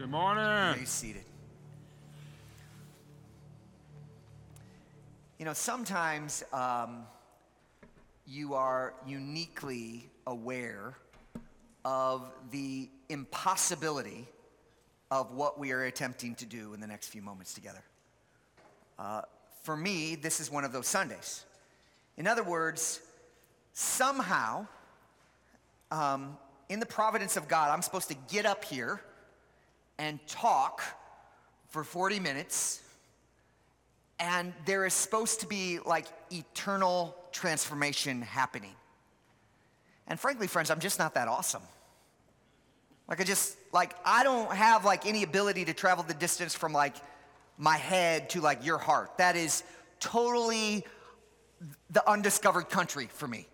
Good morning. Be seated. You know, sometimes um, you are uniquely aware of the impossibility of what we are attempting to do in the next few moments together. Uh, for me, this is one of those Sundays. In other words, somehow, um, in the providence of God, I'm supposed to get up here and talk for 40 minutes, and there is supposed to be like eternal transformation happening. And frankly, friends, I'm just not that awesome. Like, I just, like, I don't have like any ability to travel the distance from like my head to like your heart. That is totally the undiscovered country for me.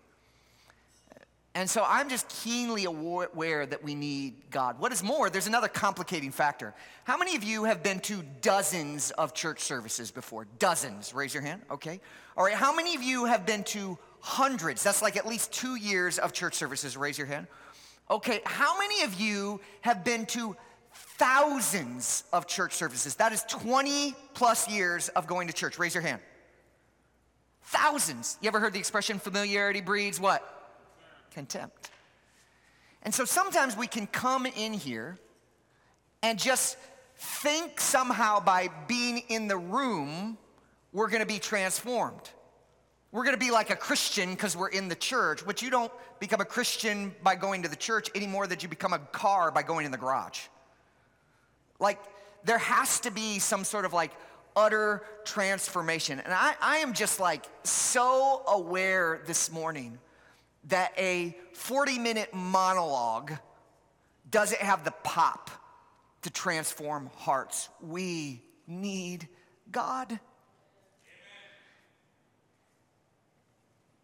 And so I'm just keenly aware that we need God. What is more, there's another complicating factor. How many of you have been to dozens of church services before? Dozens. Raise your hand. Okay. All right. How many of you have been to hundreds? That's like at least two years of church services. Raise your hand. Okay. How many of you have been to thousands of church services? That is 20 plus years of going to church. Raise your hand. Thousands. You ever heard the expression familiarity breeds what? Contempt. And so sometimes we can come in here and just think somehow by being in the room, we're gonna be transformed. We're gonna be like a Christian because we're in the church, but you don't become a Christian by going to the church any more than you become a car by going in the garage. Like, there has to be some sort of like utter transformation. And I, I am just like so aware this morning that a 40 minute monologue doesn't have the pop to transform hearts. We need God.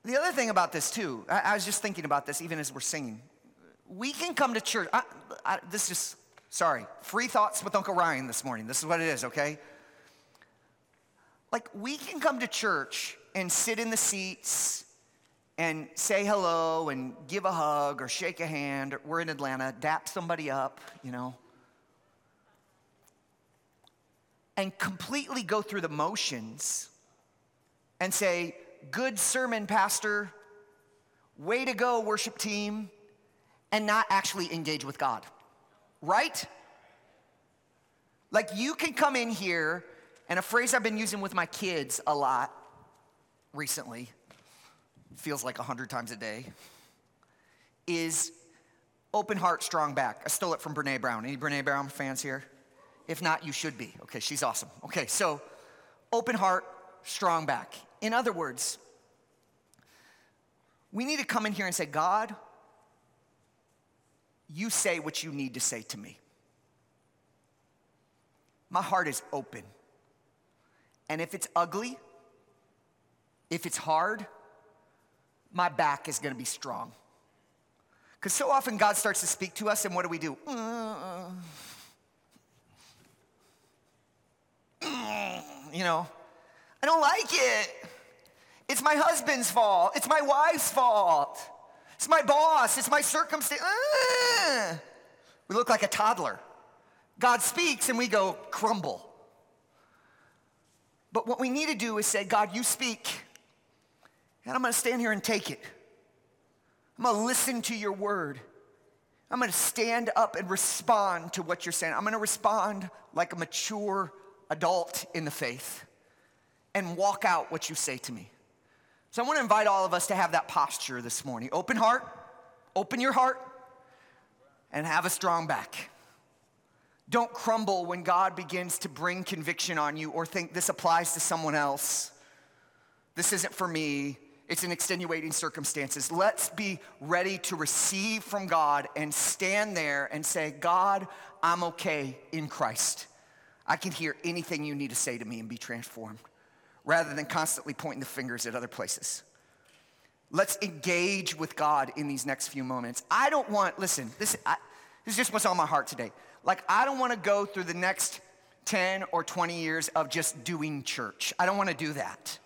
The other thing about this, too, I, I, was just thinking about this even as we're singing. We can come to church. I, I, this just, sorry, free thoughts with Uncle Ryan this morning. This is what it is, okay? Like, we can come to church and sit in the seats and say hello and give a hug or shake a hand. We're in Atlanta, dap somebody up, you know. And completely go through the motions and say, Good sermon, Pastor. Way to go, worship team. And not actually engage with God. Right? Like you can come in here, and a phrase I've been using with my kids a lot recently feels like a hundred times a day, is open heart, strong back. I stole it from Brene Brown. Any Brene Brown fans here? If not, you should be. Okay, she's awesome. Okay, so open heart, strong back. In other words, we need to come in here and say, God, you say what you need to say to me. My heart is open. And if it's ugly, if it's hard, my back is going to be strong. Because so often God starts to speak to us, and what do we do? Uh. Mm, you know, I don't like it. It's my husband's fault. It's my wife's fault. It's my boss. It's my circumstance. Uh. We look like a toddler. God speaks, and we go crumble. But what we need to do is say, God, you speak. And I'm gonna stand here and take it. I'm gonna listen to your word. I'm gonna stand up and respond to what you're saying. I'm gonna respond like a mature adult in the faith and walk out what you say to me. So I wanna invite all of us to have that posture this morning. Open heart, open your heart, and have a strong back. Don't crumble when God begins to bring conviction on you or think this applies to someone else. This isn't for me it's in extenuating circumstances. Let's be ready to receive from God and stand there and say, God, I'm okay in Christ. I can hear anything you need to say to me and be transformed rather than constantly pointing the fingers at other places. Let's engage with God in these next few moments. I don't want, listen, this, I, this is just what's on my heart today. Like, I don't want to go through the next 10 or 20 years of just doing church. I don't want to do that.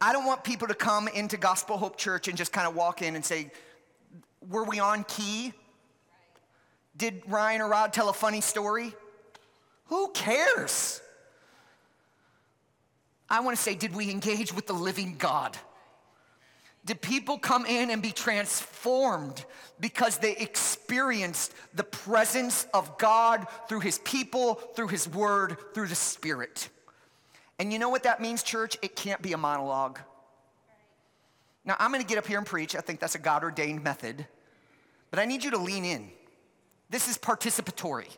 I don't want people to come into Gospel Hope Church and just kind of walk in and say, Were we on key? Did Ryan or Rod tell a funny story? Who cares? I want to say, did we engage with the living God? Did people come in and be transformed because they experienced the presence of God through his people, through his word, through the Spirit? And you know what that means, church? It can't be a monologue. Now, I'm going to get up here and preach. I think that's a God ordained method. But I need you to lean in. This is participatory.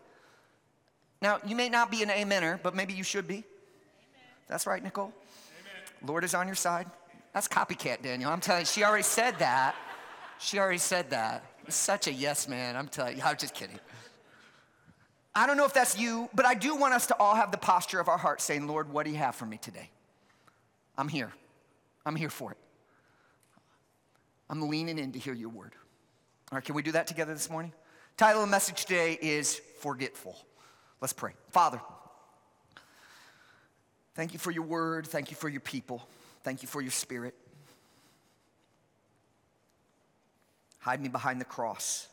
Now, you may not be an amener, but maybe you should be. Amen. That's right, Nicole. Amen. Lord is on your side. That's copycat, Daniel. I'm telling you, she already said that. She already said that. such a yes man. I'm telling you, I'm just kidding. I don't know if that's you, but I do want us to all have the posture of our heart saying, Lord, what do you have for me today? I'm here. I'm here for it. I'm leaning in to hear your word. All right, can we do that together this morning? Title of the message today is Forgetful. Let's pray. Father, thank you for your word. Thank you for your people. Thank you for your spirit. Hide me behind the cross.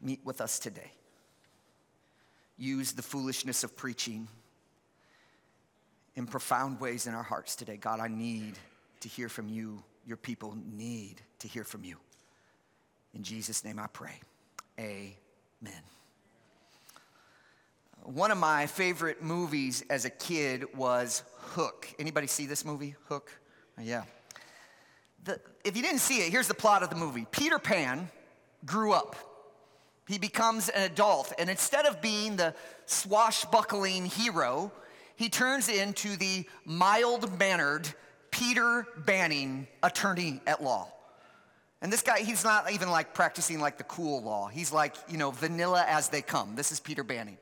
Meet with us today. Use the foolishness of preaching in profound ways in our hearts today. God, I need to hear from you. Your people need to hear from you. In Jesus' name I pray. Amen. One of my favorite movies as a kid was Hook. Anybody see this movie, Hook? Oh, yeah. The, if you didn't see it, here's the plot of the movie Peter Pan grew up. He becomes an adult, and instead of being the swashbuckling hero, he turns into the mild mannered Peter Banning attorney at law. And this guy, he's not even like practicing like the cool law. He's like, you know, vanilla as they come. This is Peter Banning.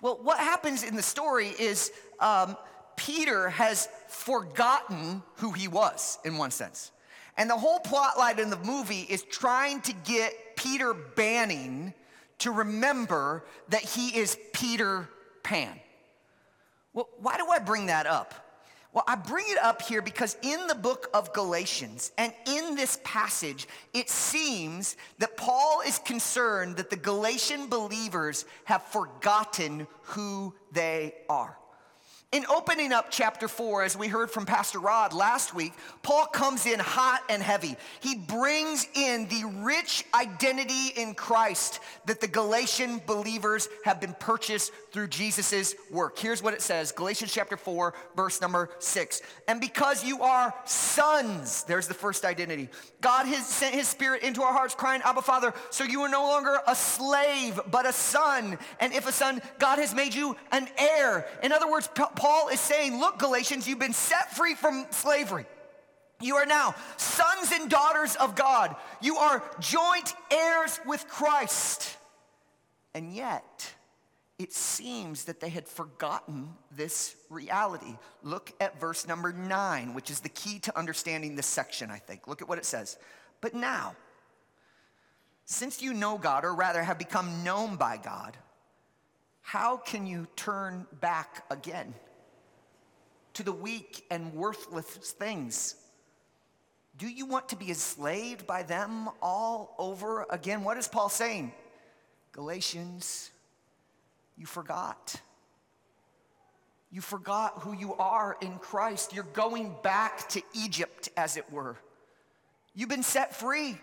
Well, what happens in the story is um, Peter has forgotten who he was in one sense. And the whole plot line in the movie is trying to get Peter Banning to remember that he is Peter Pan. Well, why do I bring that up? Well, I bring it up here because in the book of Galatians and in this passage, it seems that Paul is concerned that the Galatian believers have forgotten who they are. In opening up chapter 4, as we heard from Pastor Rod last week, Paul comes in hot and heavy. He brings in the rich identity in Christ that the Galatian believers have been purchased through Jesus' work. Here's what it says Galatians chapter 4, verse number 6. And because you are sons, there's the first identity. God has sent his spirit into our hearts, crying, Abba, Father. So you are no longer a slave, but a son. And if a son, God has made you an heir. In other words, Paul is saying, Look, Galatians, you've been set free from slavery. You are now sons and daughters of God. You are joint heirs with Christ. And yet, it seems that they had forgotten this reality. Look at verse number nine, which is the key to understanding this section, I think. Look at what it says. But now, since you know God, or rather have become known by God, how can you turn back again? To the weak and worthless things. Do you want to be enslaved by them all over again? What is Paul saying? Galatians, you forgot. You forgot who you are in Christ. You're going back to Egypt, as it were. You've been set free.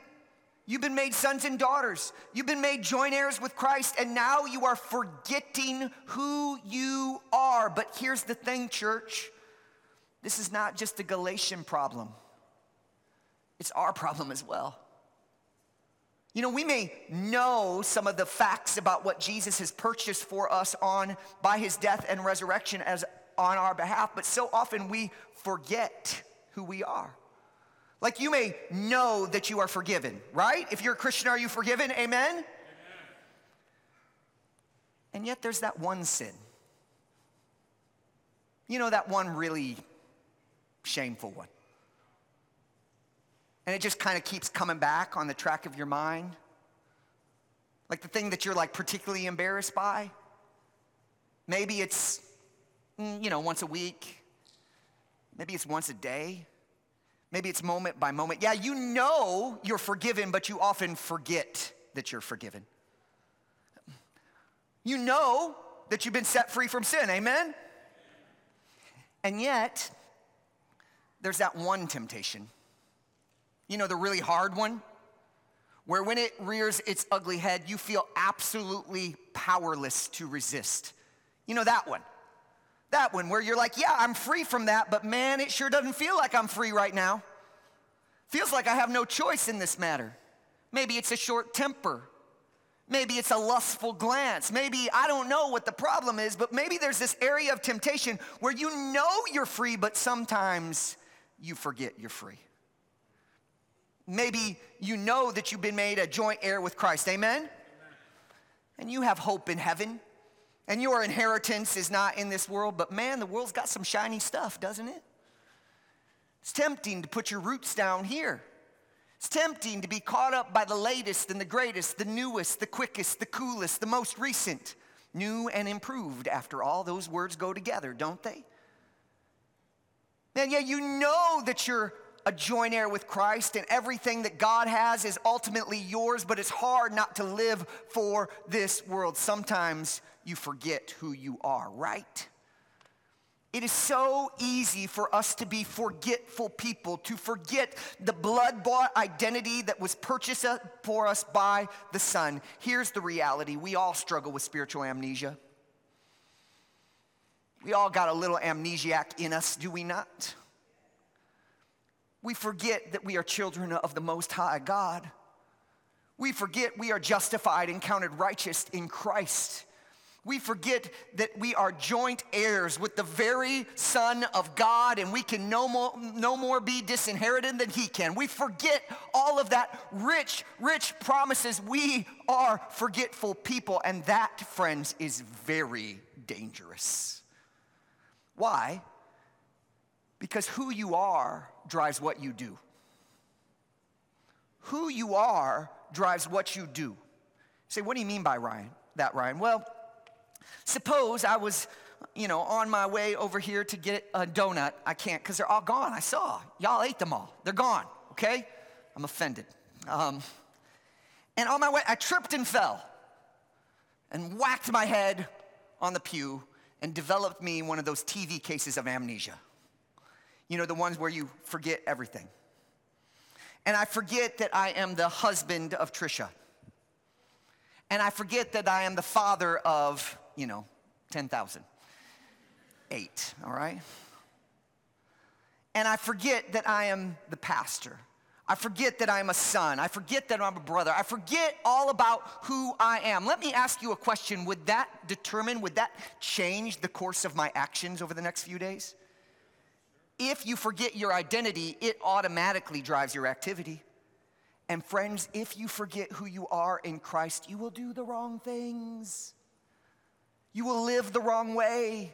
You've been made sons and daughters. You've been made joint heirs with Christ, and now you are forgetting who you are. But here's the thing, church this is not just a Galatian problem, it's our problem as well. You know, we may know some of the facts about what Jesus has purchased for us on by his death and resurrection as on our behalf, but so often we forget who we are. Like you may know that you are forgiven, right? If you're a Christian, are you forgiven? Amen? Amen. And yet there's that one sin. You know, that one really shameful one. And it just kind of keeps coming back on the track of your mind. Like the thing that you're like particularly embarrassed by. Maybe it's, mm, you know, once a week. Maybe it's once a day. Maybe it's moment by moment. Yeah, you know you're forgiven, but you often forget that you're forgiven. You know that you've been set free from sin, amen? And yet, there's that one temptation. You know, the really hard one, where when it rears its ugly head, you feel absolutely powerless to resist. You know that one. That one where you're like, yeah, I'm free from that, but man, it sure doesn't feel like I'm free right now. Feels like I have no choice in this matter. Maybe it's a short temper. Maybe it's a lustful glance. Maybe I don't know what the problem is, but maybe there's this area of temptation where you know you're free, but sometimes you forget you're free. Maybe you know that you've been made a joint heir with Christ. Amen? Amen? And you have hope in heaven. And your inheritance is not in this world, but man, the world's got some shiny stuff, doesn't it? It's tempting to put your roots down here. It's tempting to be caught up by the latest and the greatest, the newest, the quickest, the coolest, the most recent. New and improved, after all, those words go together, don't they? Man, yeah, you know that you're a joint heir with Christ and everything that God has is ultimately yours, but it's hard not to live for this world. Sometimes you forget who you are, right? It is so easy for us to be forgetful people, to forget the blood bought identity that was purchased for us by the Son. Here's the reality we all struggle with spiritual amnesia. We all got a little amnesiac in us, do we not? We forget that we are children of the Most High God. We forget we are justified and counted righteous in Christ. We forget that we are joint heirs with the very Son of God and we can no more, no more be disinherited than He can. We forget all of that rich, rich promises. We are forgetful people, and that, friends, is very dangerous. Why? Because who you are drives what you do. Who you are drives what you do. Say, what do you mean by Ryan? That Ryan? Well, suppose I was, you know, on my way over here to get a donut. I can't because they're all gone. I saw y'all ate them all. They're gone. Okay, I'm offended. Um, and on my way, I tripped and fell, and whacked my head on the pew, and developed me one of those TV cases of amnesia. You know, the ones where you forget everything. And I forget that I am the husband of Trisha. And I forget that I am the father of, you know, 10,000. Eight, all right? And I forget that I am the pastor. I forget that I'm a son. I forget that I'm a brother. I forget all about who I am. Let me ask you a question. Would that determine, would that change the course of my actions over the next few days? If you forget your identity, it automatically drives your activity. And friends, if you forget who you are in Christ, you will do the wrong things. You will live the wrong way.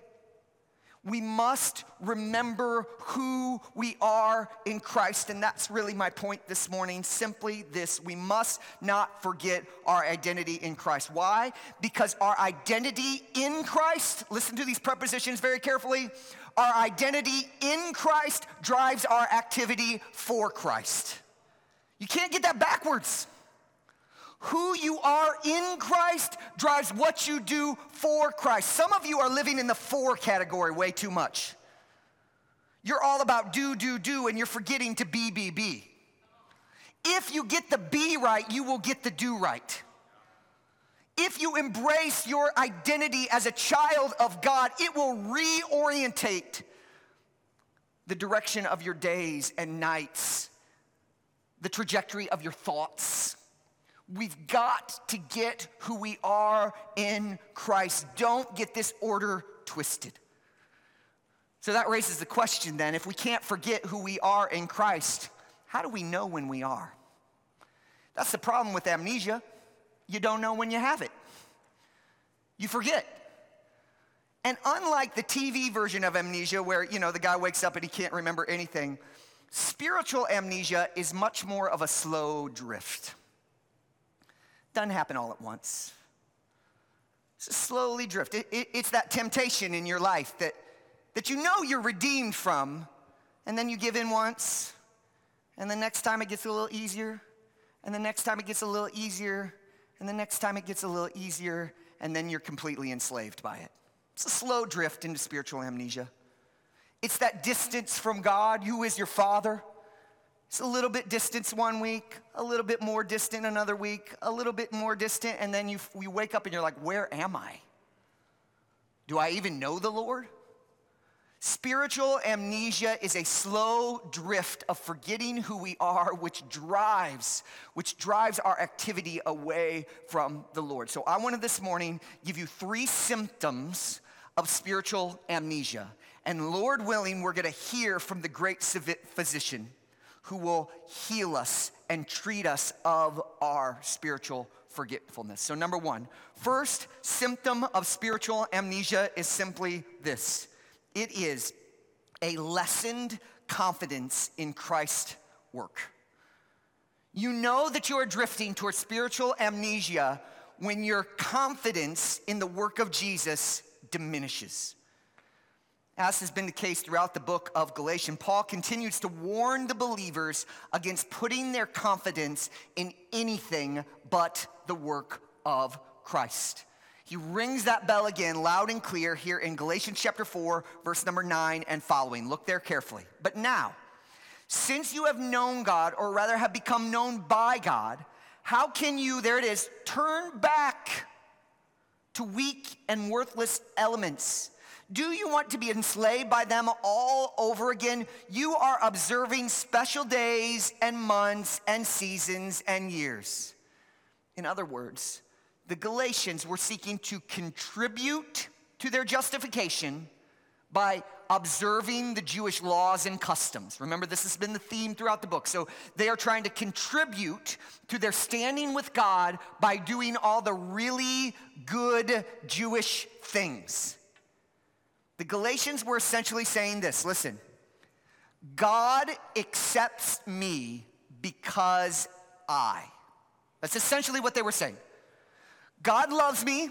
We must remember who we are in Christ. And that's really my point this morning. Simply this we must not forget our identity in Christ. Why? Because our identity in Christ, listen to these prepositions very carefully, our identity in Christ drives our activity for Christ. You can't get that backwards. Who you are in Christ drives what you do for Christ. Some of you are living in the for category way too much. You're all about do, do, do, and you're forgetting to be, be, be. If you get the be right, you will get the do right if you embrace your identity as a child of God, it will reorientate the direction of your days and nights, the trajectory of your thoughts. We've got to get who we are in Christ. Don't get this order twisted. So that raises the question then if we can't forget who we are in Christ, how do we know when we are? That's the problem with amnesia you don't know when you have it. You forget. And unlike the TV version of amnesia, where you know the guy wakes up and he can't remember anything, spiritual amnesia is much more of a slow drift. Doesn't happen all at once. It's a slowly drift. It, it, it's that temptation in your life that, that you know you're redeemed from, and then you give in once, And the next time it gets a little easier. And the next time it gets a little easier. And the next time it gets a little easier. And then you're completely enslaved by it. It's a slow drift into spiritual amnesia. It's that distance from God, who is your father. It's a little bit distant one week, a little bit more distant another week, a little bit more distant, and then you, you wake up and you're like, where am I? Do I even know the Lord? Spiritual amnesia is a slow drift of forgetting who we are, which drives, which drives our activity away from the Lord. So I wanted this morning give you three symptoms of spiritual amnesia. And Lord willing, we're gonna hear from the great physician who will heal us and treat us of our spiritual forgetfulness. So, number one, first symptom of spiritual amnesia is simply this it is a lessened confidence in Christ's work. You know that you are drifting towards spiritual amnesia when your confidence in the work of Jesus diminishes. As has been the case throughout the book of Galatians, Paul continues to warn the believers against putting their confidence in anything but the work of Christ. He rings that bell again loud and clear here in Galatians chapter 4, verse number 9 and following. Look there carefully. But now, since you have known God, or rather have become known by God, how can you, there it is, turn back to weak and worthless elements? Do you want to be enslaved by them all over again? You are observing special days and months and seasons and years. In other words, the Galatians were seeking to contribute to their justification by observing the Jewish laws and customs. Remember, this has been the theme throughout the book. So they are trying to contribute to their standing with God by doing all the really good Jewish things. The Galatians were essentially saying this listen, God accepts me because I. That's essentially what they were saying. God loves me,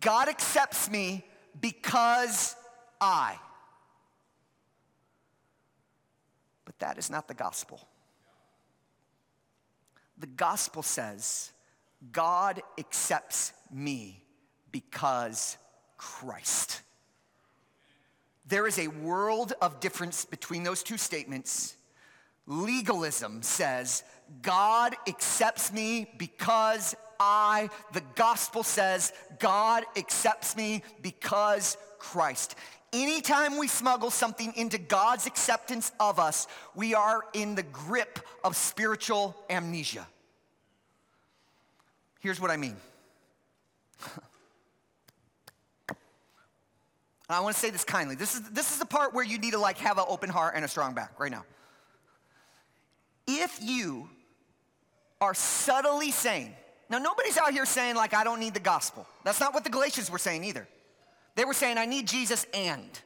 God accepts me because I. But that is not the gospel. The gospel says God accepts me because Christ. There is a world of difference between those two statements. Legalism says, God accepts me because I, the gospel says, God accepts me because Christ. Anytime we smuggle something into God's acceptance of us, we are in the grip of spiritual amnesia. Here's what I mean. I want to say this kindly. This is, this is the part where you need to like have an open heart and a strong back right now. If you are subtly saying, now nobody's out here saying like I don't need the gospel. That's not what the Galatians were saying either. They were saying I need Jesus and.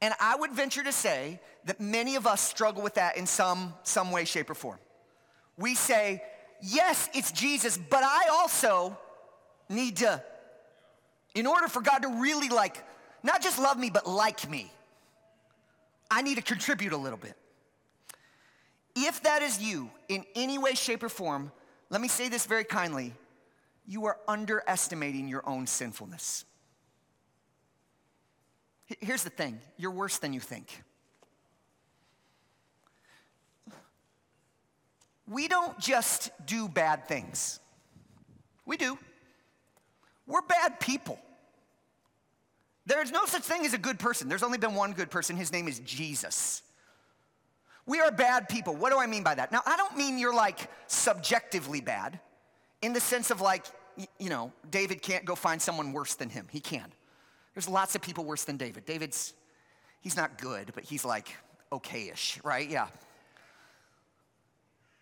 And I would venture to say that many of us struggle with that in some, some way, shape, or form. We say, yes, it's Jesus, but I also need to in order for God to really like, not just love me, but like me, I need to contribute a little bit. If that is you in any way, shape, or form, let me say this very kindly you are underestimating your own sinfulness. Here's the thing you're worse than you think. We don't just do bad things, we do. We're bad people. There's no such thing as a good person. There's only been one good person. His name is Jesus. We are bad people. What do I mean by that? Now, I don't mean you're like subjectively bad in the sense of like, you know, David can't go find someone worse than him. He can. There's lots of people worse than David. David's, he's not good, but he's like okay-ish, right? Yeah.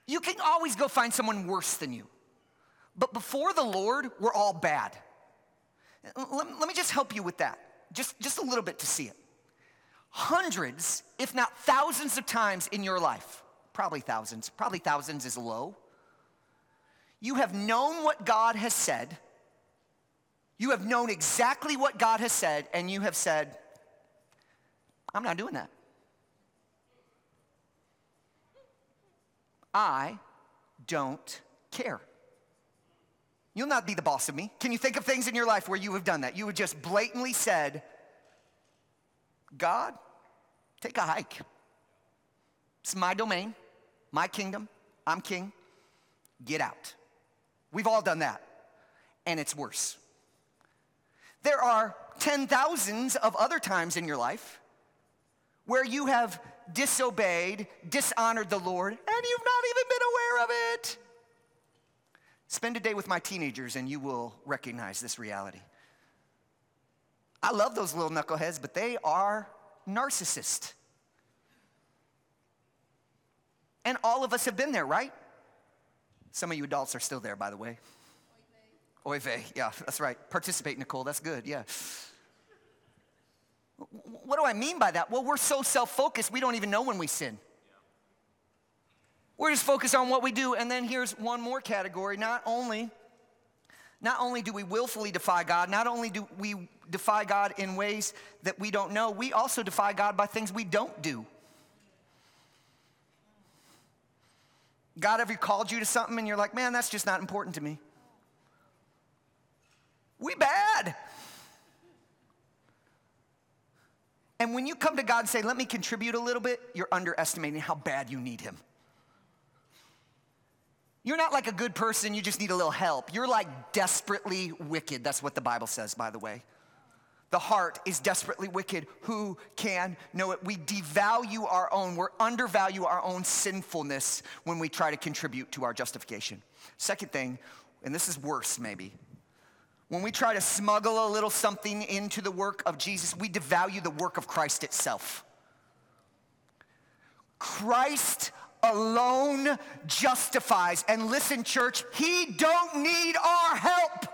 You can always go find someone worse than you. But before the Lord, we're all bad. Let, let me just help you with that, just, just a little bit to see it. Hundreds, if not thousands of times in your life, probably thousands, probably thousands is low, you have known what God has said. You have known exactly what God has said, and you have said, I'm not doing that. I don't care. You'll not be the boss of me. Can you think of things in your life where you have done that? You have just blatantly said, God, take a hike. It's my domain, my kingdom. I'm king. Get out. We've all done that, and it's worse. There are ten thousands of other times in your life where you have disobeyed, dishonored the Lord, and you've not even been aware of it. Spend a day with my teenagers and you will recognize this reality. I love those little knuckleheads, but they are narcissists. And all of us have been there, right? Some of you adults are still there, by the way. Oy vey, yeah, that's right. Participate, Nicole, that's good, yeah. What do I mean by that? Well, we're so self focused, we don't even know when we sin. We're just focused on what we do. And then here's one more category. Not only, not only do we willfully defy God, not only do we defy God in ways that we don't know, we also defy God by things we don't do. God ever called you to something and you're like, man, that's just not important to me? We bad. And when you come to God and say, let me contribute a little bit, you're underestimating how bad you need Him. You're not like a good person, you just need a little help. You're like desperately wicked. That's what the Bible says, by the way. The heart is desperately wicked. Who can know it? We devalue our own, we undervalue our own sinfulness when we try to contribute to our justification. Second thing, and this is worse maybe, when we try to smuggle a little something into the work of Jesus, we devalue the work of Christ itself. Christ alone justifies. And listen, church, he don't need our help.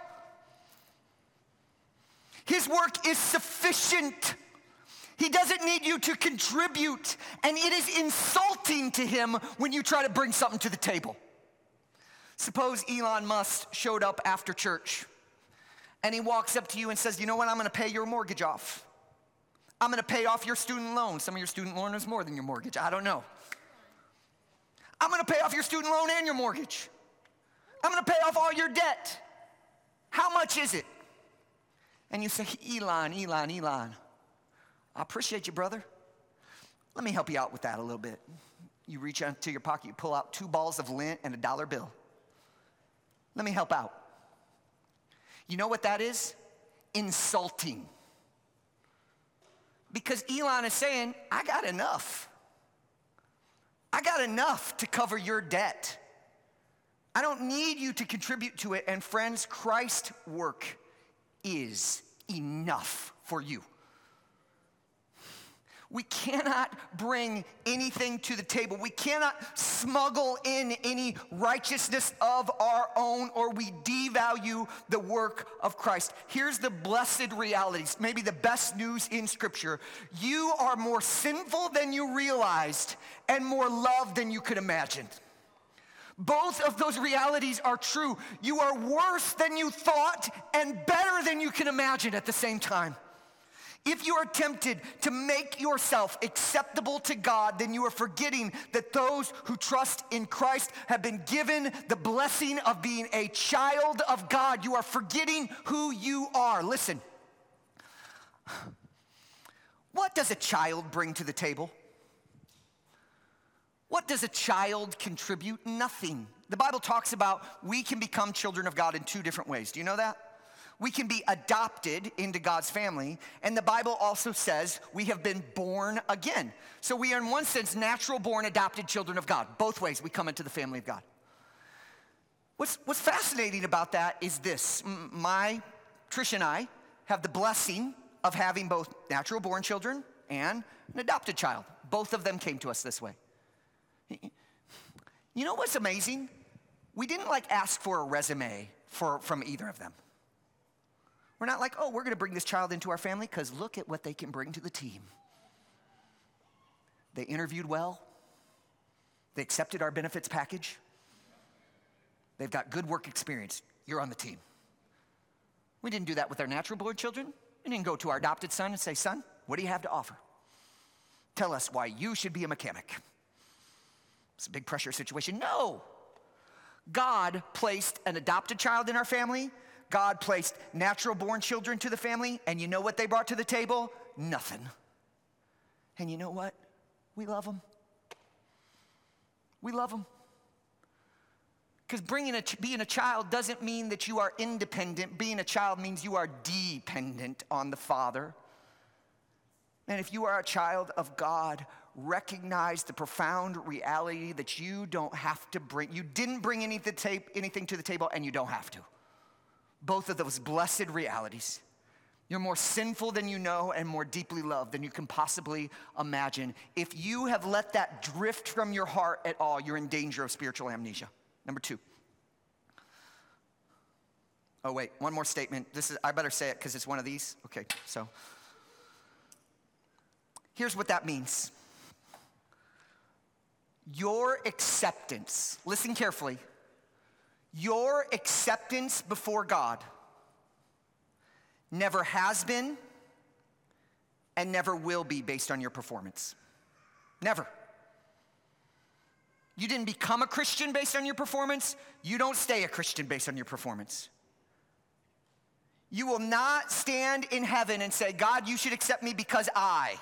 His work is sufficient. He doesn't need you to contribute. And it is insulting to him when you try to bring something to the table. Suppose Elon Musk showed up after church and he walks up to you and says, You know what? I'm gonna pay your mortgage off. I'm gonna pay off your student loan. Some of your student loan is more than your mortgage. I don't know. I'm gonna pay off your student loan and your mortgage. I'm gonna pay off all your debt. How much is it? And you say, Elon, Elon, Elon, I appreciate you, brother. Let me help you out with that a little bit. You reach into your pocket, you pull out two balls of lint and a dollar bill. Let me help out. You know what that is? Insulting. Because Elon is saying, I got enough. I got enough to cover your debt. I don't need you to contribute to it. And friends, Christ's work is enough for you. We cannot bring anything to the table. We cannot smuggle in any righteousness of our own or we devalue the work of Christ. Here's the blessed realities, maybe the best news in Scripture. You are more sinful than you realized and more loved than you could imagine. Both of those realities are true. You are worse than you thought and better than you can imagine at the same time. If you are tempted to make yourself acceptable to God, then you are forgetting that those who trust in Christ have been given the blessing of being a child of God. You are forgetting who you are. Listen, what does a child bring to the table? What does a child contribute? Nothing. The Bible talks about we can become children of God in two different ways. Do you know that? We can be adopted into God's family. And the Bible also says we have been born again. So we are, in one sense, natural born adopted children of God. Both ways we come into the family of God. What's, what's fascinating about that is this my, Trish and I, have the blessing of having both natural born children and an adopted child. Both of them came to us this way. You know what's amazing? We didn't like ask for a resume for, from either of them. We're not like, oh, we're going to bring this child into our family because look at what they can bring to the team. They interviewed well, they accepted our benefits package, they've got good work experience. You're on the team. We didn't do that with our natural born children. We didn't go to our adopted son and say, son, what do you have to offer? Tell us why you should be a mechanic. It's a big pressure situation. No. God placed an adopted child in our family. God placed natural born children to the family. And you know what they brought to the table? Nothing. And you know what? We love them. We love them. Because bringing a, being a child doesn't mean that you are independent. Being a child means you are dependent on the Father. And if you are a child of God, recognize the profound reality that you don't have to bring, you didn't bring anything to the table and you don't have to. Both of those blessed realities. You're more sinful than you know and more deeply loved than you can possibly imagine. If you have let that drift from your heart at all, you're in danger of spiritual amnesia. Number two. Oh, wait, one more statement. This is, I better say it because it's one of these. Okay, so here's what that means your acceptance, listen carefully, your acceptance before God never has been and never will be based on your performance. Never. You didn't become a Christian based on your performance. You don't stay a Christian based on your performance. You will not stand in heaven and say, God, you should accept me because I.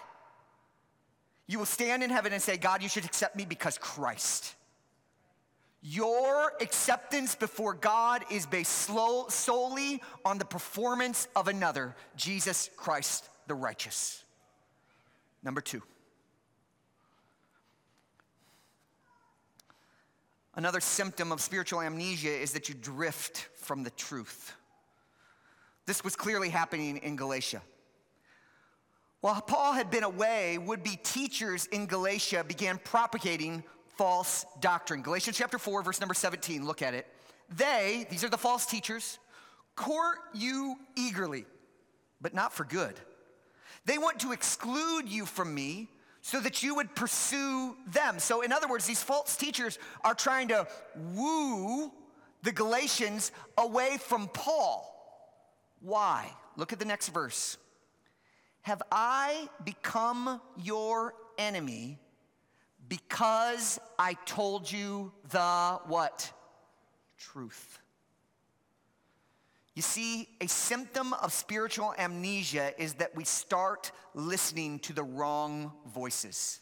You will stand in heaven and say, God, you should accept me because Christ. Your acceptance before God is based slow, solely on the performance of another, Jesus Christ the righteous. Number two. Another symptom of spiritual amnesia is that you drift from the truth. This was clearly happening in Galatia. While Paul had been away, would be teachers in Galatia began propagating false doctrine. Galatians chapter 4, verse number 17, look at it. They, these are the false teachers, court you eagerly, but not for good. They want to exclude you from me so that you would pursue them. So, in other words, these false teachers are trying to woo the Galatians away from Paul. Why? Look at the next verse. Have I become your enemy because I told you the what? Truth. You see, a symptom of spiritual amnesia is that we start listening to the wrong voices.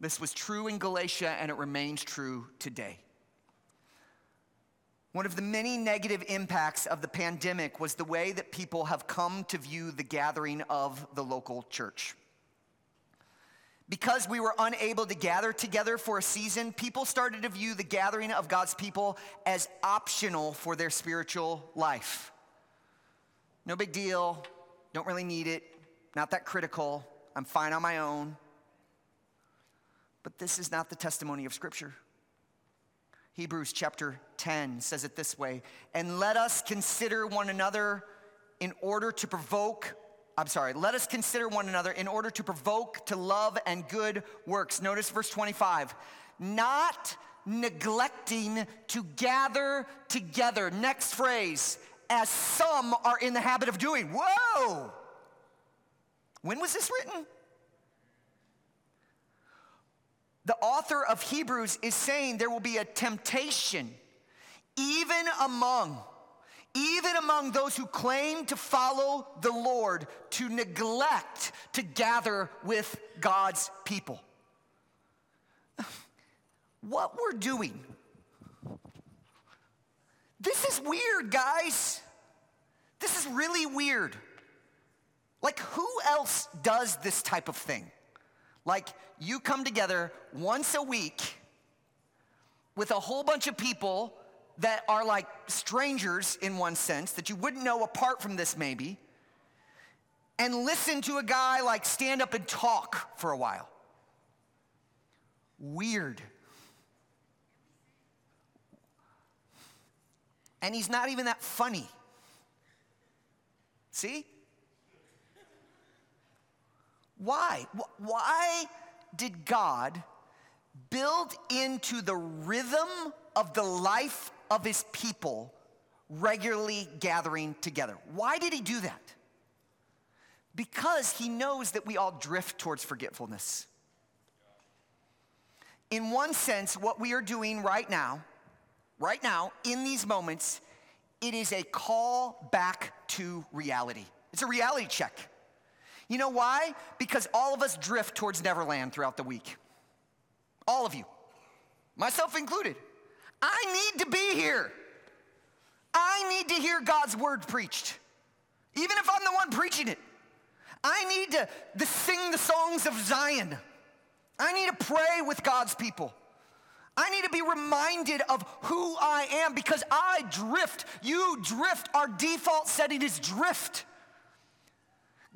This was true in Galatia and it remains true today. One of the many negative impacts of the pandemic was the way that people have come to view the gathering of the local church. Because we were unable to gather together for a season, people started to view the gathering of God's people as optional for their spiritual life. No big deal, don't really need it, not that critical, I'm fine on my own. But this is not the testimony of Scripture. Hebrews chapter 10 says it this way And let us consider one another in order to provoke I'm sorry, let us consider one another in order to provoke to love and good works. Notice verse 25. Not neglecting to gather together. Next phrase, as some are in the habit of doing. Whoa! When was this written? The author of Hebrews is saying there will be a temptation, even among even among those who claim to follow the Lord, to neglect to gather with God's people. What we're doing, this is weird, guys. This is really weird. Like, who else does this type of thing? Like, you come together once a week with a whole bunch of people that are like strangers in one sense, that you wouldn't know apart from this maybe, and listen to a guy like stand up and talk for a while. Weird. And he's not even that funny. See? Why? Why did God build into the rhythm of the life of his people regularly gathering together. Why did he do that? Because he knows that we all drift towards forgetfulness. In one sense, what we are doing right now, right now, in these moments, it is a call back to reality. It's a reality check. You know why? Because all of us drift towards Neverland throughout the week. All of you, myself included. I need to be here. I need to hear God's word preached, even if I'm the one preaching it. I need to, to sing the songs of Zion. I need to pray with God's people. I need to be reminded of who I am because I drift. You drift. Our default setting is drift.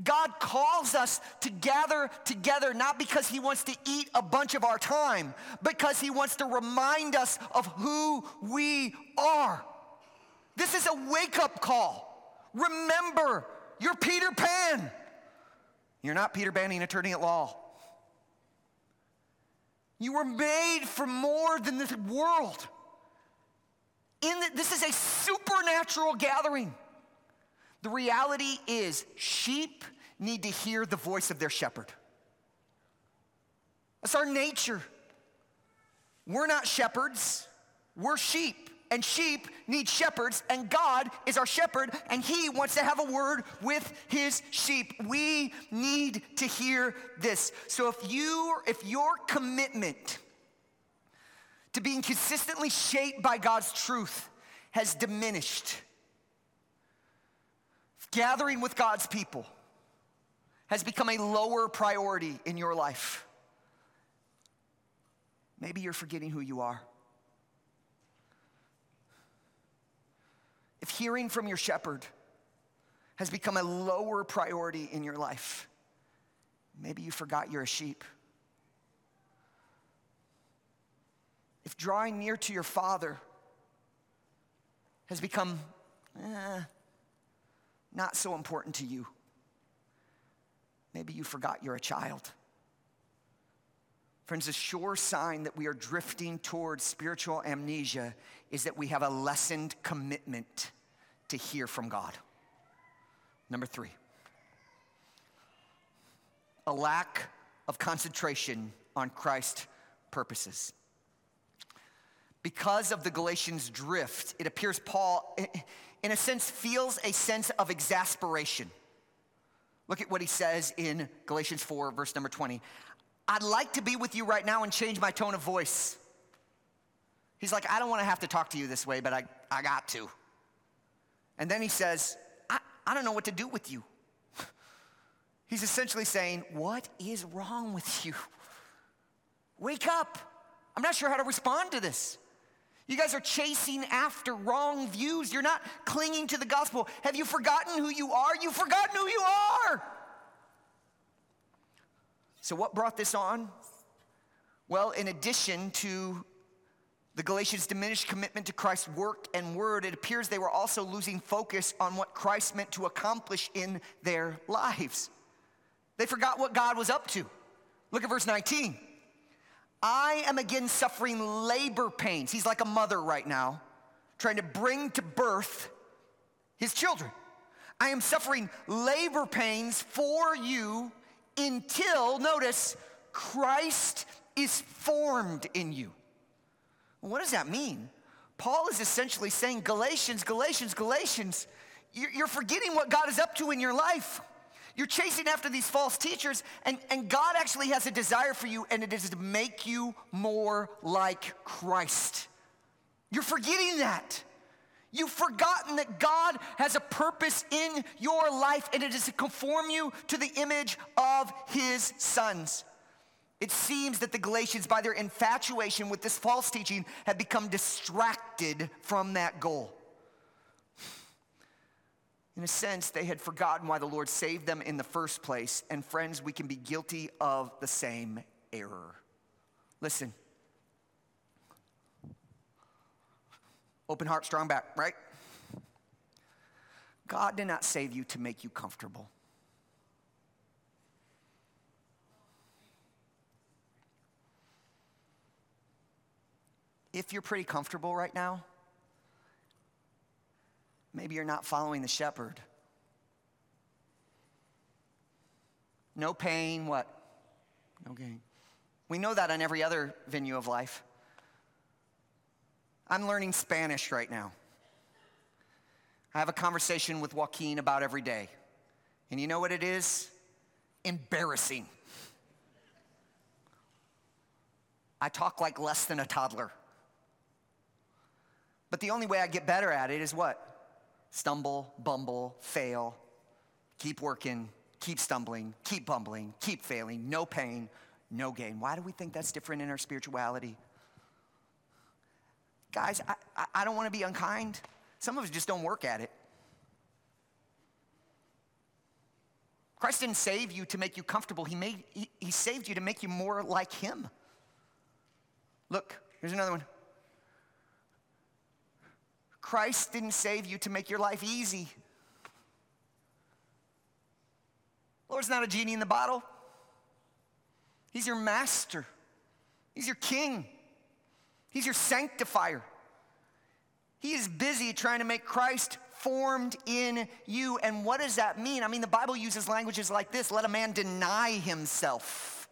God calls us to gather together not because He wants to eat a bunch of our time, because He wants to remind us of who we are. This is a wake up call. Remember, you're Peter Pan. You're not Peter Banning, attorney at law. You were made for more than this world. In the, this is a supernatural gathering. The reality is, sheep need to hear the voice of their shepherd. That's our nature. We're not shepherds, we're sheep and sheep need shepherds, and God is our shepherd, and He wants to have a word with His sheep. We need to hear this. So if you, if your commitment to being consistently shaped by God's truth has diminished, gathering with God's people has become a lower priority in your life. Maybe you're forgetting who you are. if hearing from your shepherd has become a lower priority in your life, maybe you forgot you're a sheep. If drawing near to your father has become eh, not so important to you, maybe you forgot you're a child. Friends, a sure sign that we are drifting towards spiritual amnesia is that we have a lessened commitment to hear from God. Number three, a lack of concentration on Christ's purposes. Because of the Galatians' drift, it appears Paul, in a sense, feels a sense of exasperation. Look at what he says in Galatians 4, verse number 20. I'd like to be with you right now and change my tone of voice. He's like, I don't want to have to talk to you this way, but I, I got to. And then he says, I, I don't know what to do with you. He's essentially saying, What is wrong with you? Wake up. I'm not sure how to respond to this. You guys are chasing after wrong views. You're not clinging to the gospel. Have you forgotten who you are? You've forgotten who you are. So, what brought this on? Well, in addition to the Galatians' diminished commitment to Christ's work and word, it appears they were also losing focus on what Christ meant to accomplish in their lives. They forgot what God was up to. Look at verse 19. I am again suffering labor pains. He's like a mother right now, trying to bring to birth his children. I am suffering labor pains for you until, notice, Christ is formed in you. What does that mean? Paul is essentially saying, Galatians, Galatians, Galatians, you're forgetting what God is up to in your life. You're chasing after these false teachers, and, and God actually has a desire for you, and it is to make you more like Christ. You're forgetting that. You've forgotten that God has a purpose in your life, and it is to conform you to the image of his sons. It seems that the Galatians, by their infatuation with this false teaching, have become distracted from that goal. In a sense, they had forgotten why the Lord saved them in the first place. And friends, we can be guilty of the same error. Listen, Open heart, strong back, right? God did not save you to make you comfortable. If you're pretty comfortable right now, maybe you're not following the shepherd. No pain, what? No gain. We know that on every other venue of life. I'm learning Spanish right now. I have a conversation with Joaquin about every day. And you know what it is? Embarrassing. I talk like less than a toddler. But the only way I get better at it is what? Stumble, bumble, fail, keep working, keep stumbling, keep bumbling, keep failing, no pain, no gain. Why do we think that's different in our spirituality? Guys, I, I don't want to be unkind. Some of us just don't work at it. Christ didn't save you to make you comfortable, He, made, he, he saved you to make you more like Him. Look, here's another one. Christ didn't save you to make your life easy. Lord's not a genie in the bottle. He's your master. He's your king. He's your sanctifier. He is busy trying to make Christ formed in you. And what does that mean? I mean, the Bible uses languages like this let a man deny himself.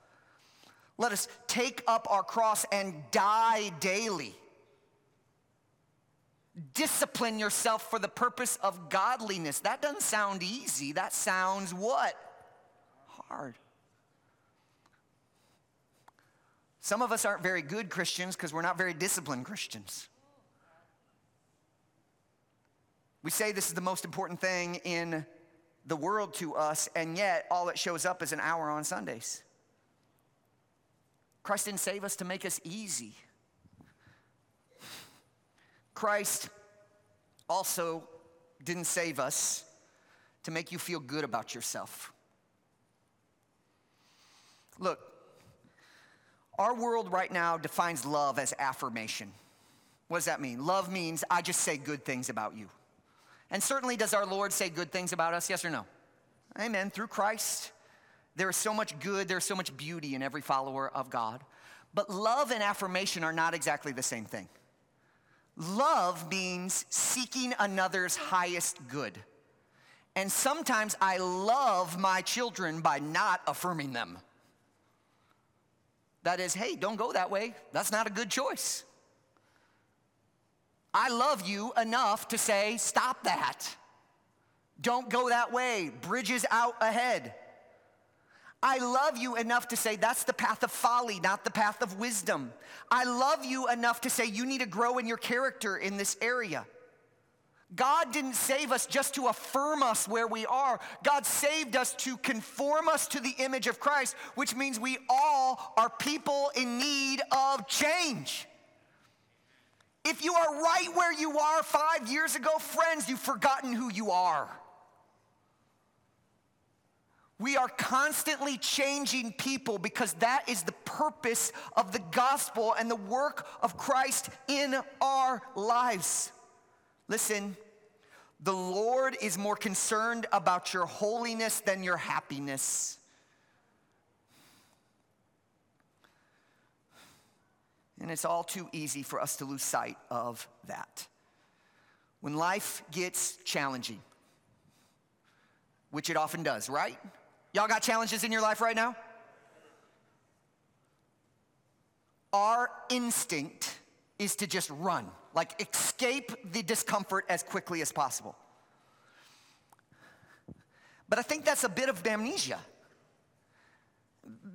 Let us take up our cross and die daily. Discipline yourself for the purpose of godliness. That doesn't sound easy. That sounds what? Hard. Some of us aren't very good Christians because we're not very disciplined Christians. We say this is the most important thing in the world to us, and yet all that shows up is an hour on Sundays. Christ didn't save us to make us easy. Christ also didn't save us to make you feel good about yourself. Look, our world right now defines love as affirmation. What does that mean? Love means I just say good things about you. And certainly, does our Lord say good things about us? Yes or no? Amen. Through Christ, there is so much good, there's so much beauty in every follower of God. But love and affirmation are not exactly the same thing. Love means seeking another's highest good. And sometimes I love my children by not affirming them. That is, hey, don't go that way. That's not a good choice. I love you enough to say, stop that. Don't go that way. Bridges out ahead. I love you enough to say that's the path of folly, not the path of wisdom. I love you enough to say you need to grow in your character in this area. God didn't save us just to affirm us where we are. God saved us to conform us to the image of Christ, which means we all are people in need of change. If you are right where you are five years ago, friends, you've forgotten who you are. We are constantly changing people because that is the purpose of the gospel and the work of Christ in our lives. Listen, the Lord is more concerned about your holiness than your happiness. And it's all too easy for us to lose sight of that. When life gets challenging, which it often does, right? Y'all got challenges in your life right now? Our instinct is to just run, like escape the discomfort as quickly as possible. But I think that's a bit of amnesia.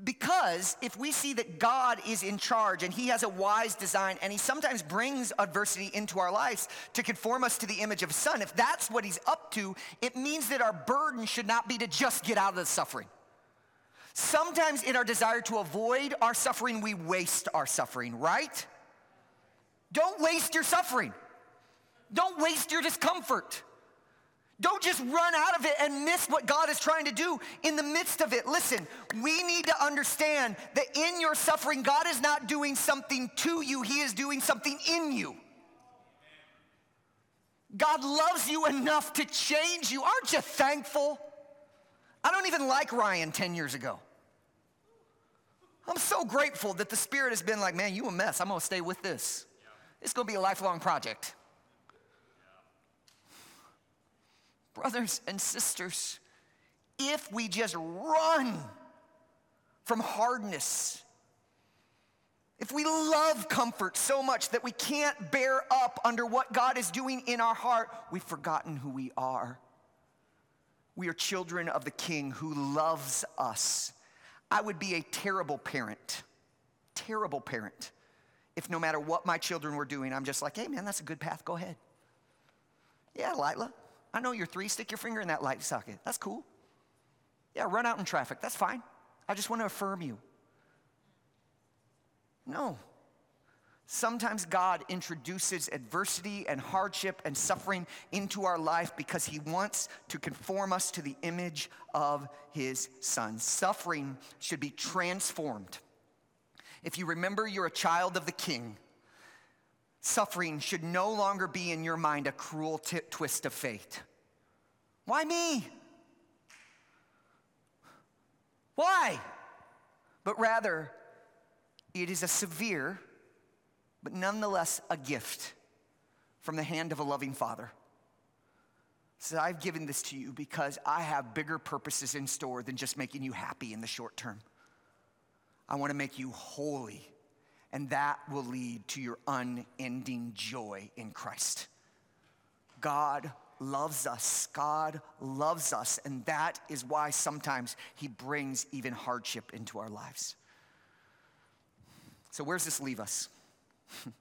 Because if we see that God is in charge and He has a wise design and He sometimes brings adversity into our lives to conform us to the image of His Son, if that's what He's up to, it means that our burden should not be to just get out of the suffering. Sometimes in our desire to avoid our suffering, we waste our suffering, right? Don't waste your suffering. Don't waste your discomfort. Don't just run out of it and miss what God is trying to do in the midst of it. Listen, we need to understand that in your suffering, God is not doing something to you, He is doing something in you. God loves you enough to change you. Aren't you thankful? I don't even like Ryan 10 years ago. I'm so grateful that the Spirit has been like, man, you a mess. I'm gonna stay with this. It's gonna be a lifelong project. Brothers and sisters, if we just run from hardness, if we love comfort so much that we can't bear up under what God is doing in our heart, we've forgotten who we are. We are children of the King who loves us. I would be a terrible parent, terrible parent, if no matter what my children were doing, I'm just like, hey man, that's a good path, go ahead. Yeah, Lila, I know you're three, stick your finger in that light socket. That's cool. Yeah, run out in traffic, that's fine. I just want to affirm you. No. Sometimes God introduces adversity and hardship and suffering into our life because He wants to conform us to the image of His Son. Suffering should be transformed. If you remember you're a child of the King, suffering should no longer be in your mind a cruel t- twist of fate. Why me? Why? But rather, it is a severe, but nonetheless a gift from the hand of a loving father. So I've given this to you because I have bigger purposes in store than just making you happy in the short term. I want to make you holy, and that will lead to your unending joy in Christ. God loves us. God loves us, and that is why sometimes He brings even hardship into our lives. So, where's this leave us?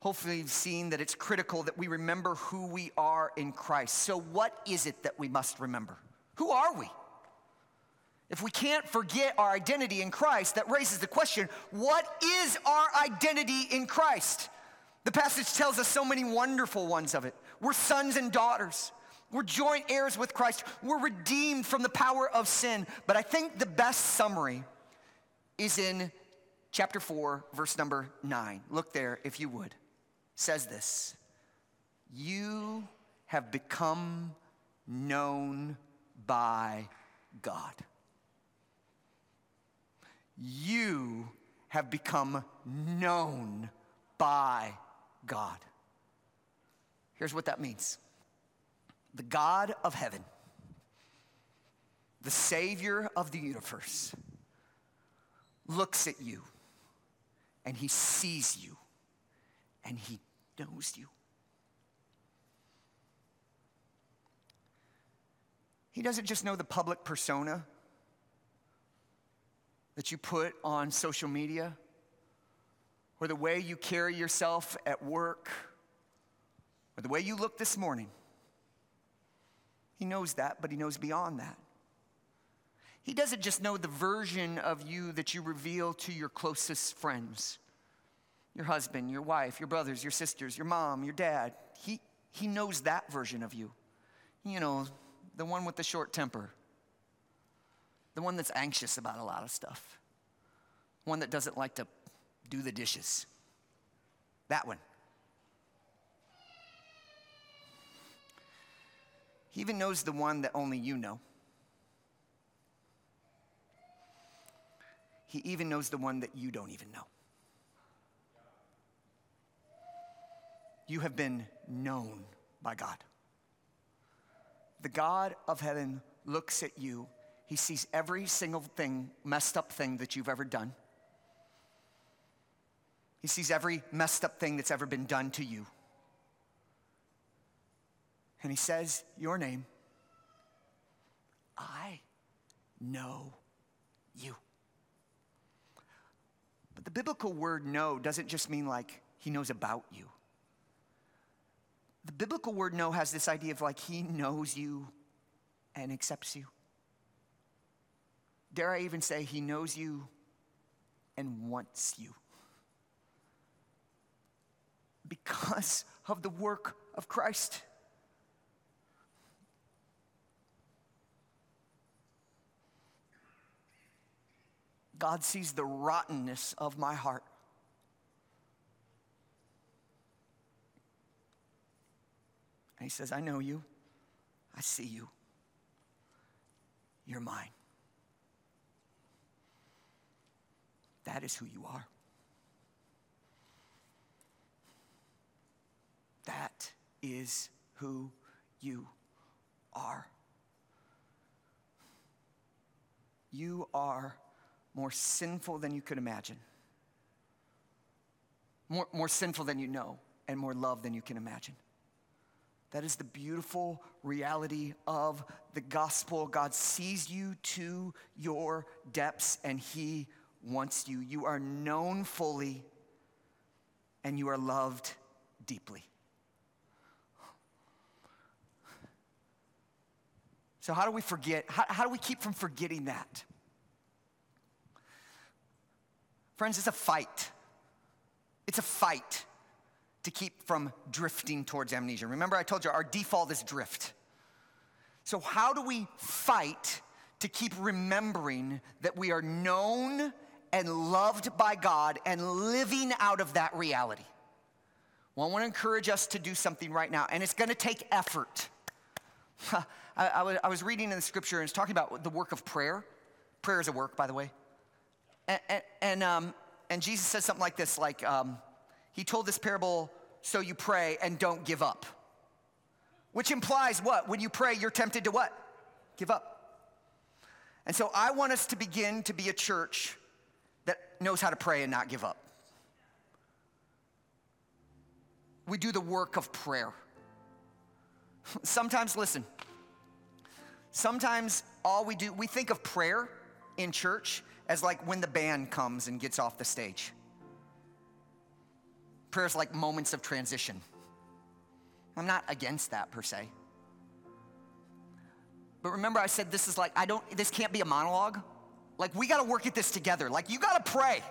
Hopefully, you've seen that it's critical that we remember who we are in Christ. So, what is it that we must remember? Who are we? If we can't forget our identity in Christ, that raises the question what is our identity in Christ? The passage tells us so many wonderful ones of it. We're sons and daughters. We're joint heirs with Christ. We're redeemed from the power of sin. But I think the best summary is in chapter 4, verse number 9. Look there if you would. It says this You have become known by God. You have become known by God. Here's what that means the God of heaven, the Savior of the universe, looks at you and he sees you and he knows you. He doesn't just know the public persona that you put on social media or the way you carry yourself at work or the way you look this morning. He knows that, but he knows beyond that. He doesn't just know the version of you that you reveal to your closest friends your husband, your wife, your brothers, your sisters, your mom, your dad. He, he knows that version of you. You know, the one with the short temper, the one that's anxious about a lot of stuff, one that doesn't like to do the dishes. That one. He even knows the one that only you know. He even knows the one that you don't even know. You have been known by God. The God of heaven looks at you. He sees every single thing, messed up thing that you've ever done. He sees every messed up thing that's ever been done to you. And he says, Your name, I know you. But the biblical word know doesn't just mean like he knows about you. The biblical word know has this idea of like he knows you and accepts you. Dare I even say he knows you and wants you? Because of the work of Christ. God sees the rottenness of my heart. And he says, I know you. I see you. You're mine. That is who you are. That is who you are. You are more sinful than you could imagine, more, more sinful than you know, and more love than you can imagine. That is the beautiful reality of the gospel. God sees you to your depths and He wants you. You are known fully and you are loved deeply. So, how do we forget? How, how do we keep from forgetting that? Friends, it's a fight. It's a fight to keep from drifting towards amnesia. Remember, I told you our default is drift. So, how do we fight to keep remembering that we are known and loved by God and living out of that reality? Well, I want to encourage us to do something right now, and it's going to take effort. I, I, was reading in the scripture and it's talking about the work of prayer. Prayer is a work, by the way. And, and, um, and Jesus says something like this like, um, he told this parable, so you pray and don't give up. Which implies what? When you pray, you're tempted to what? Give up. And so I want us to begin to be a church that knows how to pray and not give up. We do the work of prayer. Sometimes, listen, sometimes all we do, we think of prayer in church as like when the band comes and gets off the stage. Prayer's like moments of transition. I'm not against that per se. But remember, I said this is like, I don't, this can't be a monologue. Like, we gotta work at this together. Like, you gotta pray.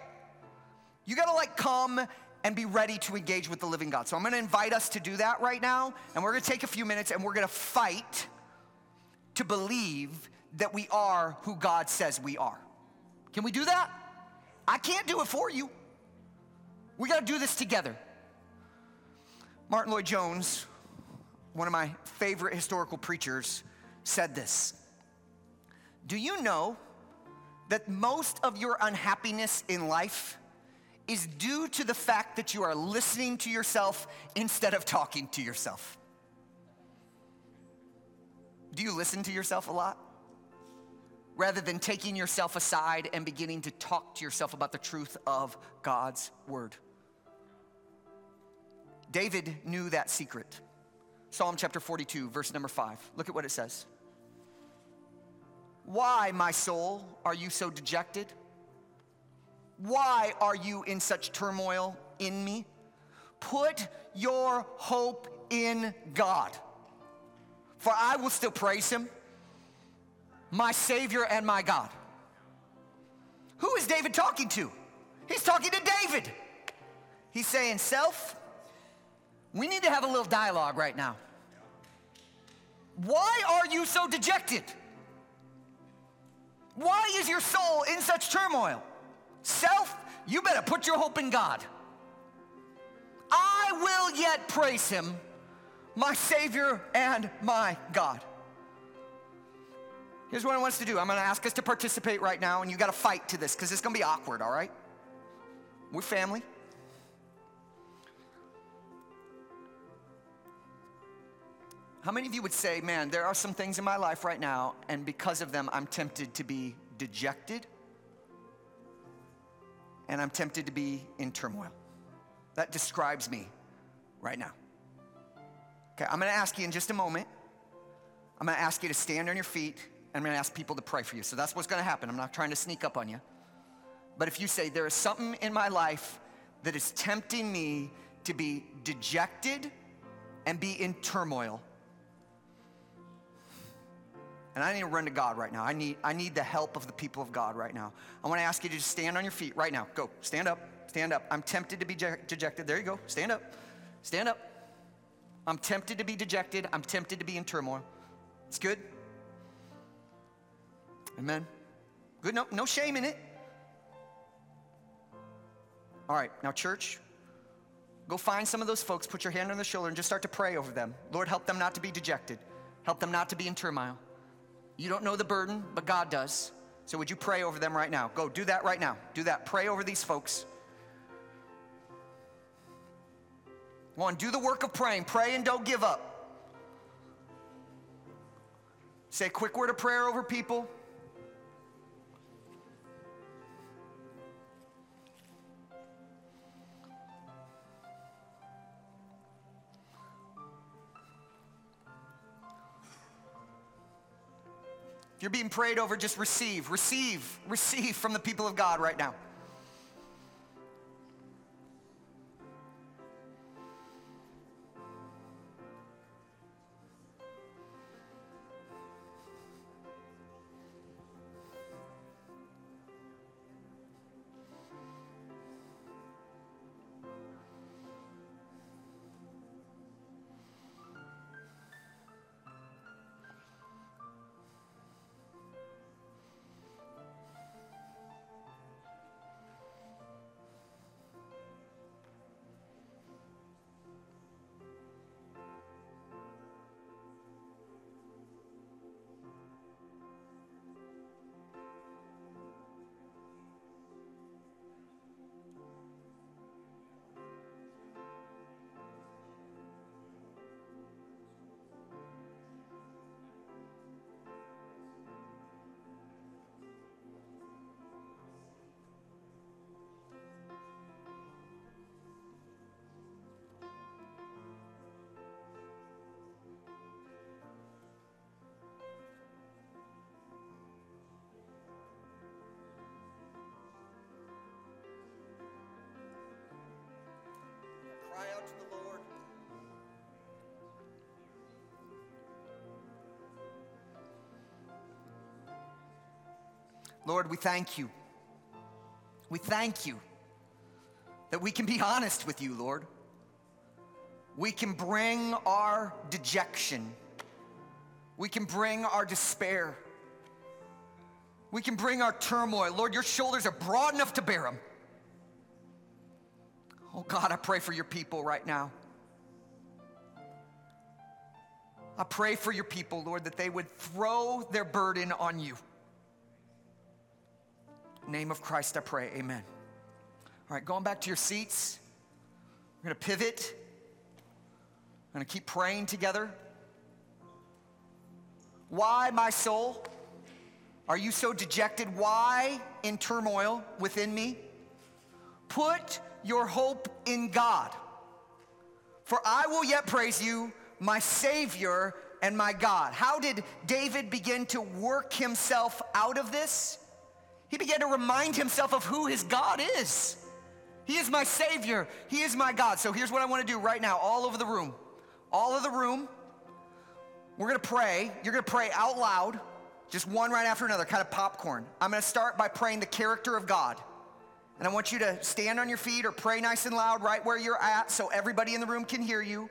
You gotta like come and be ready to engage with the living God. So I'm gonna invite us to do that right now, and we're gonna take a few minutes and we're gonna fight to believe that we are who God says we are. Can we do that? I can't do it for you. We got to do this together. Martyn Lloyd-Jones, one of my favorite historical preachers, said this Do you know that most of your unhappiness in life is due to the fact that you are listening to yourself instead of talking to yourself? Do you listen to yourself a lot? Rather than taking yourself aside and beginning to talk to yourself about the truth of God's word. David knew that secret. Psalm chapter 42, verse number 5. Look at what it says. Why, my soul, are you so dejected? Why are you in such turmoil in me? Put your hope in God, for I will still praise him, my Savior and my God. Who is David talking to? He's talking to David. He's saying, Self, we need to have a little dialogue right now. Why are you so dejected? Why is your soul in such turmoil? Self, you better put your hope in God. I will yet praise him, my Savior and my God. Here's what I want us to do I'm gonna ask us to participate right now, and you gotta fight to this because it's gonna be awkward, all right? We're family. How many of you would say, man, there are some things in my life right now, and because of them, I'm tempted to be dejected and I'm tempted to be in turmoil? That describes me right now. Okay, I'm gonna ask you in just a moment. I'm gonna ask you to stand on your feet, and I'm gonna ask people to pray for you. So that's what's gonna happen. I'm not trying to sneak up on you. But if you say, there is something in my life that is tempting me to be dejected and be in turmoil, and I need to run to God right now. I need, I need the help of the people of God right now. I want to ask you to just stand on your feet right now. Go, stand up, stand up. I'm tempted to be dejected. There you go, stand up, stand up. I'm tempted to be dejected. I'm tempted to be in turmoil. It's good. Amen. Good, no, no shame in it. All right, now, church, go find some of those folks, put your hand on their shoulder, and just start to pray over them. Lord, help them not to be dejected, help them not to be in turmoil. You don't know the burden, but God does. So would you pray over them right now? Go do that right now. Do that. Pray over these folks. One, do the work of praying. Pray and don't give up. Say a quick word of prayer over people. If you're being prayed over, just receive, receive, receive from the people of God right now. Lord, we thank you. We thank you that we can be honest with you, Lord. We can bring our dejection. We can bring our despair. We can bring our turmoil. Lord, your shoulders are broad enough to bear them. Oh God, I pray for your people right now. I pray for your people, Lord, that they would throw their burden on you. Name of Christ, I pray. Amen. All right, going back to your seats. We're going to pivot. We're going to keep praying together. Why, my soul, are you so dejected? Why in turmoil within me? Put your hope in God. For I will yet praise you, my Savior and my God. How did David begin to work himself out of this? He began to remind himself of who his God is. He is my Savior, He is my God. So here's what I want to do right now, all over the room. All of the room, we're gonna pray. You're gonna pray out loud, just one right after another, kind of popcorn. I'm gonna start by praying the character of God. And I want you to stand on your feet or pray nice and loud right where you're at so everybody in the room can hear you.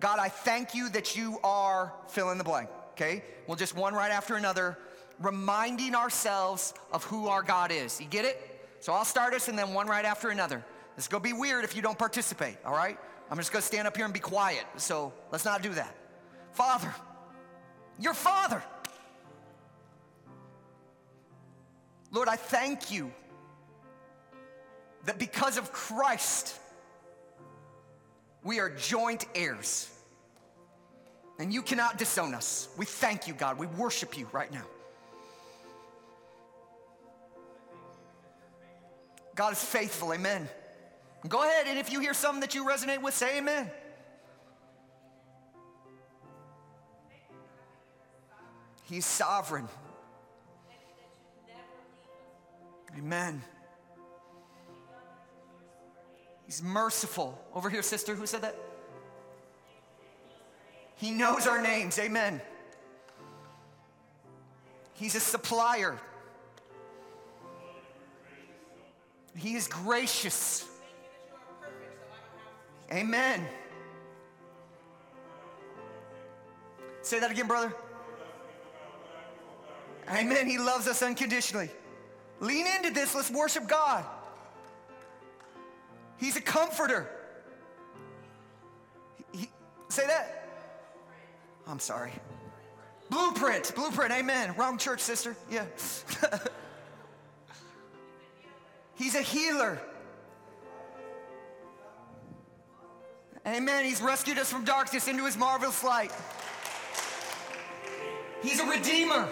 God, I thank you that you are fill in the blank, okay? Well, just one right after another, reminding ourselves of who our God is. You get it? So I'll start us and then one right after another. It's gonna be weird if you don't participate, all right? I'm just gonna stand up here and be quiet. So let's not do that. Father, your Father. Lord, I thank you that because of Christ, we are joint heirs. And you cannot disown us. We thank you, God. We worship you right now. God is faithful, amen. Go ahead, and if you hear something that you resonate with, say amen. He's sovereign. Amen. He's merciful. Over here, sister, who said that? He knows our names. Amen. He's a supplier. He is gracious. Amen. Say that again, brother. Amen. He loves us unconditionally. Lean into this. Let's worship God. He's a comforter. He, he, say that. I'm sorry. Blueprint, blueprint, amen. Wrong church, sister. Yeah. He's a healer. Amen. He's rescued us from darkness into his marvelous light. He's a redeemer.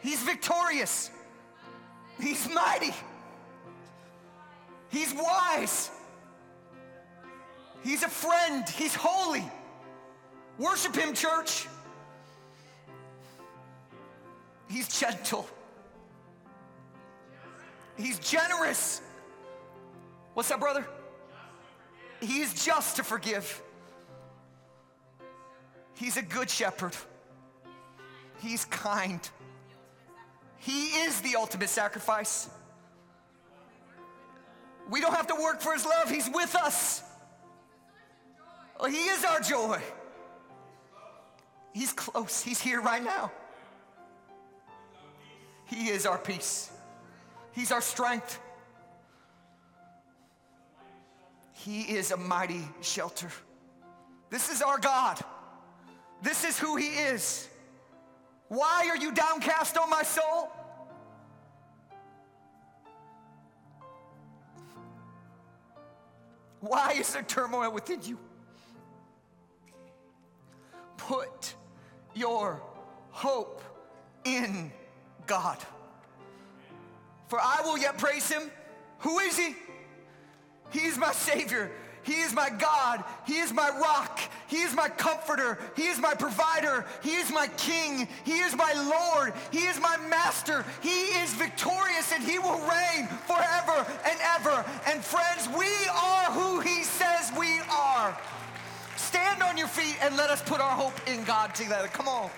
He's victorious. He's mighty. He's wise. He's a friend. He's holy. Worship him, church. He's gentle. He's generous. What's that, brother? He is just to forgive. He's a good shepherd. He's kind. He is the ultimate sacrifice. We don't have to work for his love, he's with us. He is our joy. He's close, he's here right now. He is our peace, he's our strength. He is a mighty shelter. This is our God. This is who He is. Why are you downcast, O my soul? Why is there turmoil within you? Put your hope in God. For I will yet praise him. Who is he? He is my Savior. He is my God. He is my rock. He is my comforter. He is my provider. He is my king. He is my Lord. He is my master. He is victorious and he will reign forever and ever. And friends, we are who he says we are. Stand on your feet and let us put our hope in God together. Come on.